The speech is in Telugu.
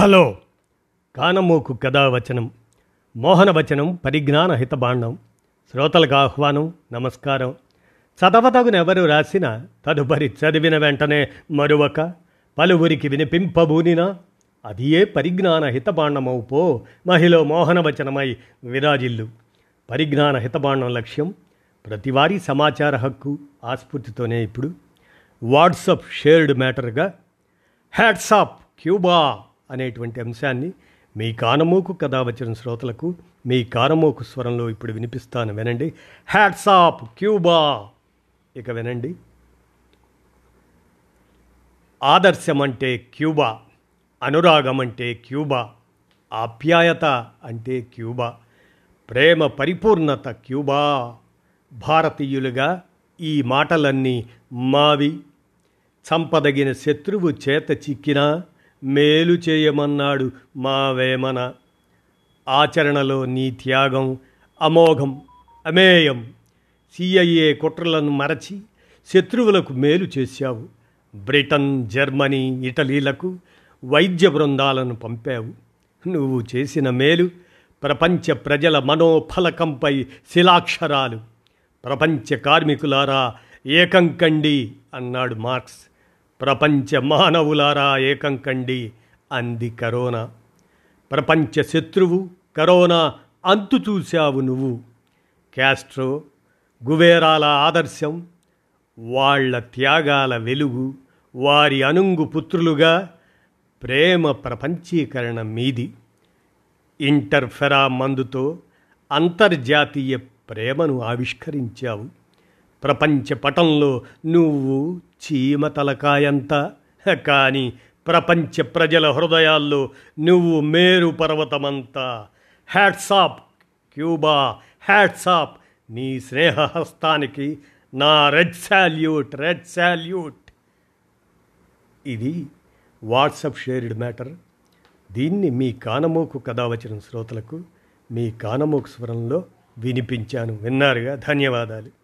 హలో. కానమోకు కథావచనం మోహనవచనం పరిజ్ఞాన హితబాండం శ్రోతలకు ఆహ్వానం నమస్కారం. చదవతగునెవరు రాసిన తదుపరి చదివిన వెంటనే మరొక పలువురికి వినిపింపబూనినా అది ఏ పరిజ్ఞాన హితబాండమవు పో మహిళ మోహనవచనమై విరాజిల్లు. పరిజ్ఞాన హితబాండం లక్ష్యం ప్రతివారీ సమాచార హక్కు ఆస్ఫూర్తితోనే ఇప్పుడు. వాట్సప్ షేర్డ్ మ్యాటర్గా హ్యాట్సాప్ క్యూబా. అనేటువంటి అంశాన్ని మీ కానమోకు కథ వచ్చిన శ్రోతలకు మీ కానమోకు స్వరంలో ఇప్పుడు వినిపిస్తాను వినండి. హ్యాట్సాప్ క్యూబా ఇక వినండి. ఆదర్శం అంటే క్యూబా అనురాగం అంటే క్యూబా ఆప్యాయత అంటే క్యూబా ప్రేమ పరిపూర్ణత క్యూబా. భారతీయులుగా ఈ మాటలన్నీ మావి. చంపదగిన శత్రువు చేత చిక్కినా మేలు చేయమన్నాడు మా వేమన ఆచరణలో నీ త్యాగం అమోఘం అమేయం. సిఐఏ కుట్రలను మరచి శత్రువులకు మేలు చేశావు. బ్రిటన్ జర్మనీ ఇటలీలకు వైద్య బృందాలను పంపావు. నువ్వు చేసిన మేలు ప్రపంచ ప్రజల మనోఫలకంపై శిలాక్షరాలు. ప్రపంచ కార్మికులారా ఏకం కండి అన్నాడు మార్క్స్. ప్రపంచ మానవులారా ఏకం కండి అంది కరోనా. ప్రపంచ శత్రువు కరోనా అంతు చూశావు నువ్వు. క్యాస్ట్రో గువేరాల ఆదర్శం వాళ్ళ త్యాగాల వెలుగు వారి అనుంగు పుత్రులుగా ప్రేమ ప్రపంచీకరణ మీది. ఇంటర్ఫెరా మందుతో అంతర్జాతీయ ప్రేమను ఆవిష్కరించావు. ప్రపంచ పటంలో నువ్వు చీమ తలకాయంత. కానీ ప్రపంచ ప్రజల హృదయాల్లో నువ్వు మేరు పర్వతమంతా. Hats off Cuba hats off నీ స్నేహహస్తానికి నా రెడ్ శాల్యూట్ రెడ్ శాల్యూట్ ఇది వాట్సప్ షేర్డ్ మ్యాటర్. దీన్ని మీ కానమోకు కథ వచ్చిన శ్రోతలకు మీ కానమోకు స్వరంలో వినిపించాను. విన్నారుగా? ధన్యవాదాలు.